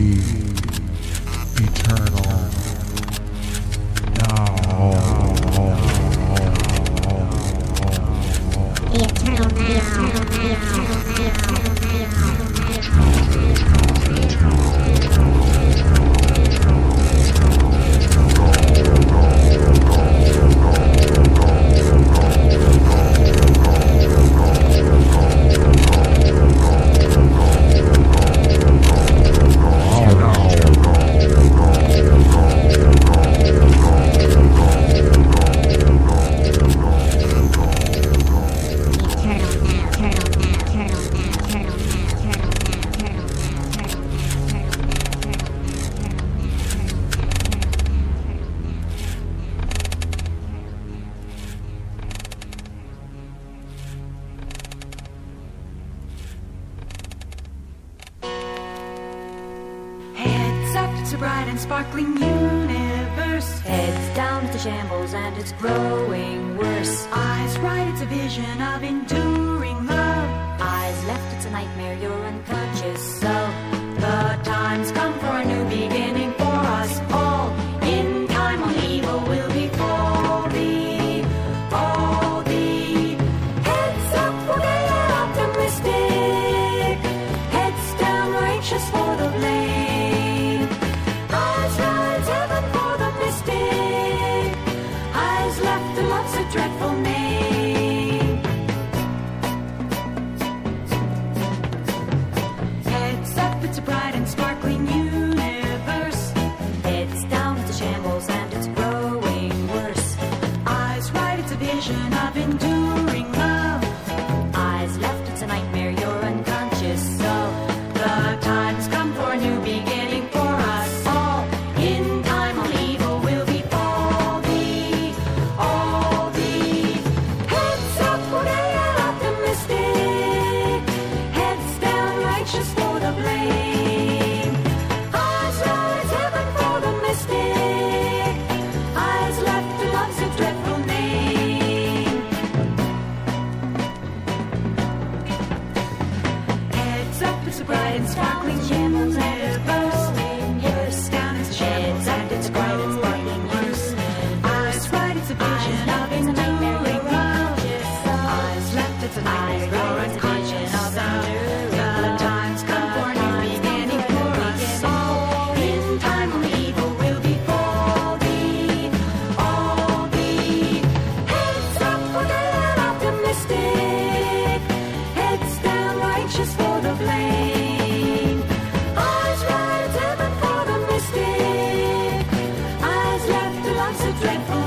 Mm. bright and sparkling universe. Heads down, to shambles and it's growing worse. Eyes right, it's a vision of enduring love. Eyes left, it's a nightmare you're unconscious of. Black.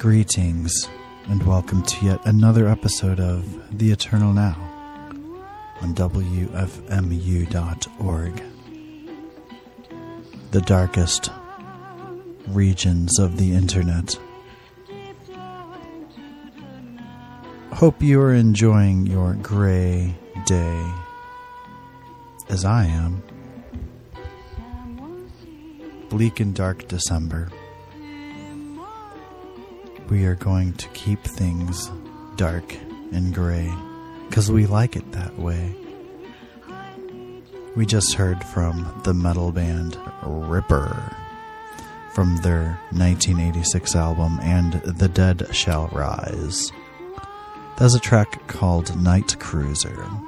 Greetings and welcome to yet another episode of The Eternal Now on WFMU.org. The darkest regions of the internet. Hope you are enjoying your gray day as I am. Bleak and dark December we are going to keep things dark and gray because we like it that way. We just heard from the metal band Ripper from their 1986 album And the Dead Shall Rise. There's a track called Night Cruizer.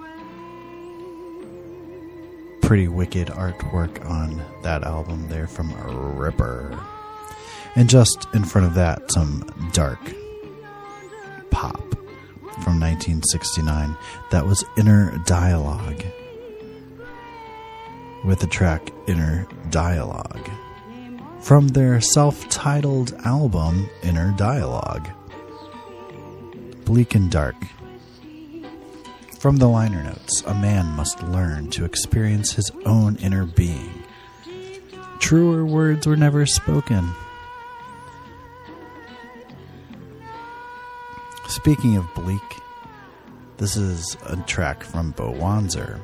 Pretty wicked artwork on that album there from Ripper. And just in front of that, some dark pop from 1969. That was Inner Dialogue with the track Inner Dialogue from their self titled album Inner Dialogue. Bleak and Dark. From the liner notes, a man must learn to experience his own inner being. Truer words were never spoken. Speaking of bleak, this is a track from Beau Wanzer.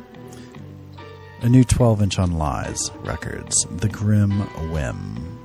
A new 12 inch on Lies Records, The Grim Whim.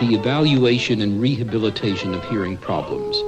The evaluation and rehabilitation of hearing problems.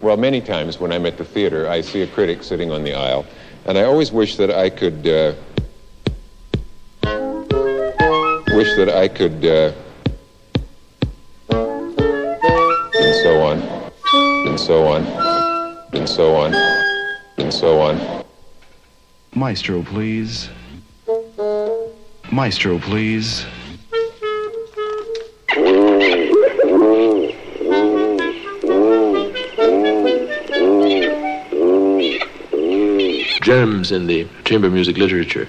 Well, many times when I'm at the theater, I see a critic sitting on the aisle, and I always wish that I could. Uh, wish that I could. Uh, and so on, and so on, and so on, and so on. Maestro, please. Maestro, please. Gems in the chamber music literature.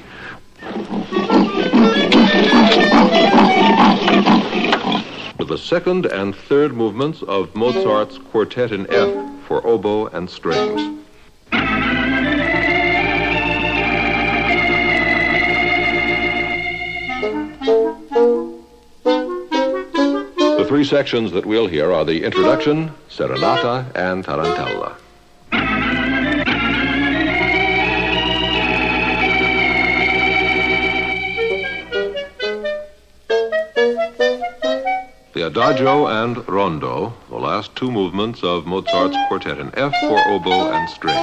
The second and third movements of Mozart's Quartet in F for oboe and strings. The three sections that we'll hear are the introduction, serenata, and tarantella. Adagio and Rondo, the last two movements of Mozart's Quartet in F for oboe and strings.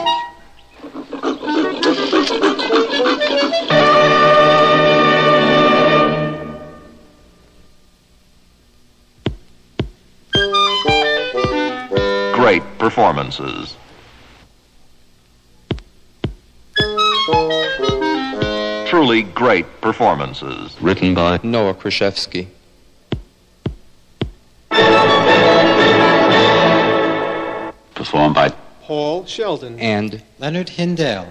Great performances. Truly great performances. Written by Noah Creshevsky. Performed by Paul Sheldon and Leonard Hindell.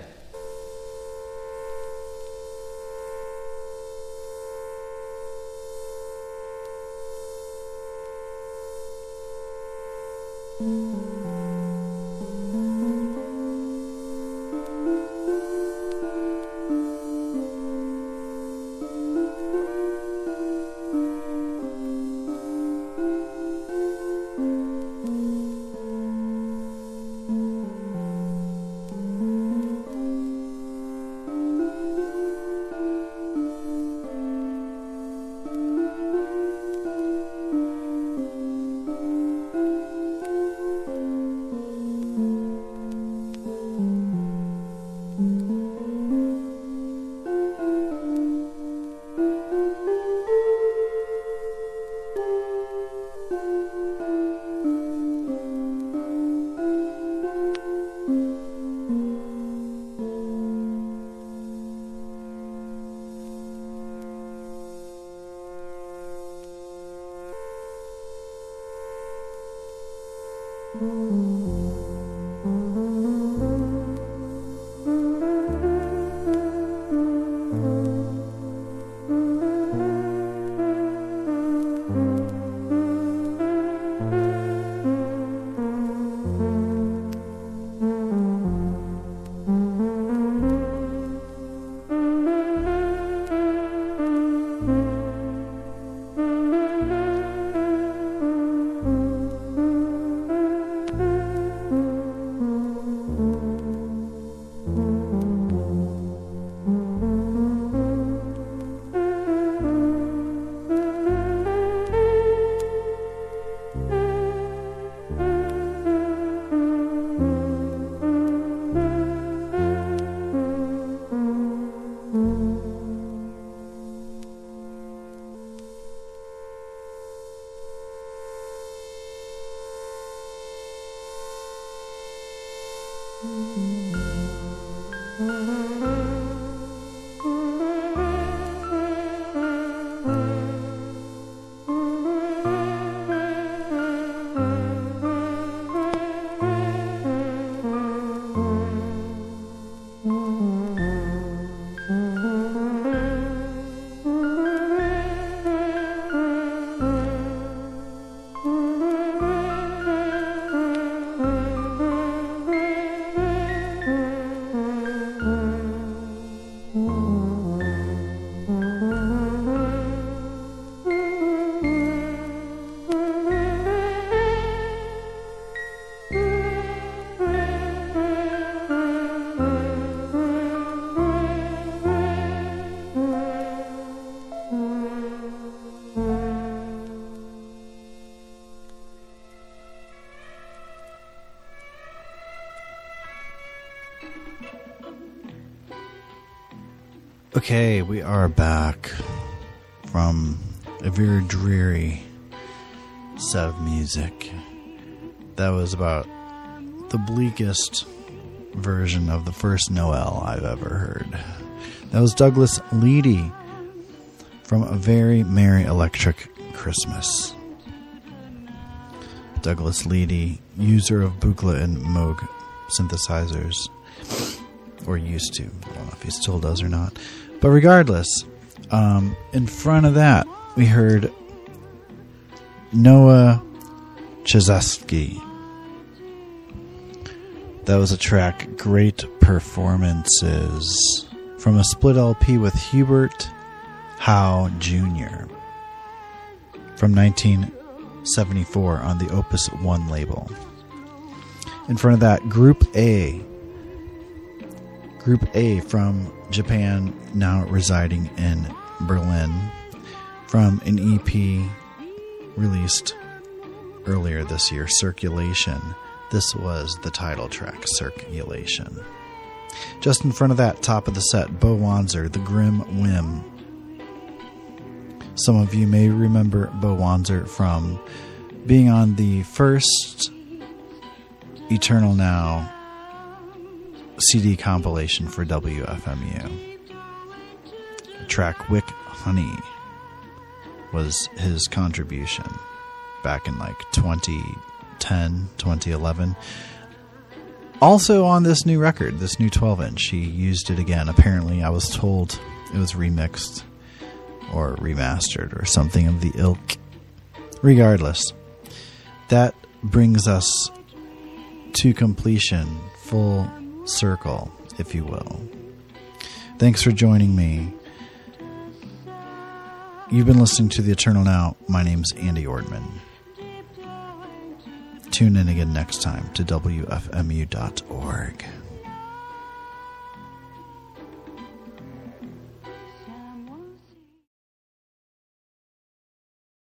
Okay, we are back from a very dreary set of music. That was about the bleakest version of the first Noel I've ever heard. That was Douglas Leedy from A Very Merry Electric Christmas. Douglas Leedy, user of Buchla and Moog synthesizers, or used to. I don't know if he still does or not. But regardless, um, in front of that, we heard Noah Creshevsky. That was a track, Great Performances, from a split LP with Hubert Howe Jr. from 1974 on the Opus 1 label. In front of that, Group A. Group A from Japan, now residing in Berlin, from an EP released earlier this year, Circulation. This was the title track, Circulation. Just in front of that, top of the set, Beau Wanzer, The Grim Whim. Some of you may remember Beau Wanzer from being on the first Eternal Now CD compilation for WFMU. The track Wick Honey was his contribution back in like 2010, 2011. Also on this new record, this new 12 inch, he used it again. Apparently, I was told it was remixed or remastered or something of the ilk. Regardless, that brings us to completion, full circle, if you will. Thanks for joining me. You've been listening to The Eternal Now. My name's Andy Ortmann. Tune in again next time to WFMU.org.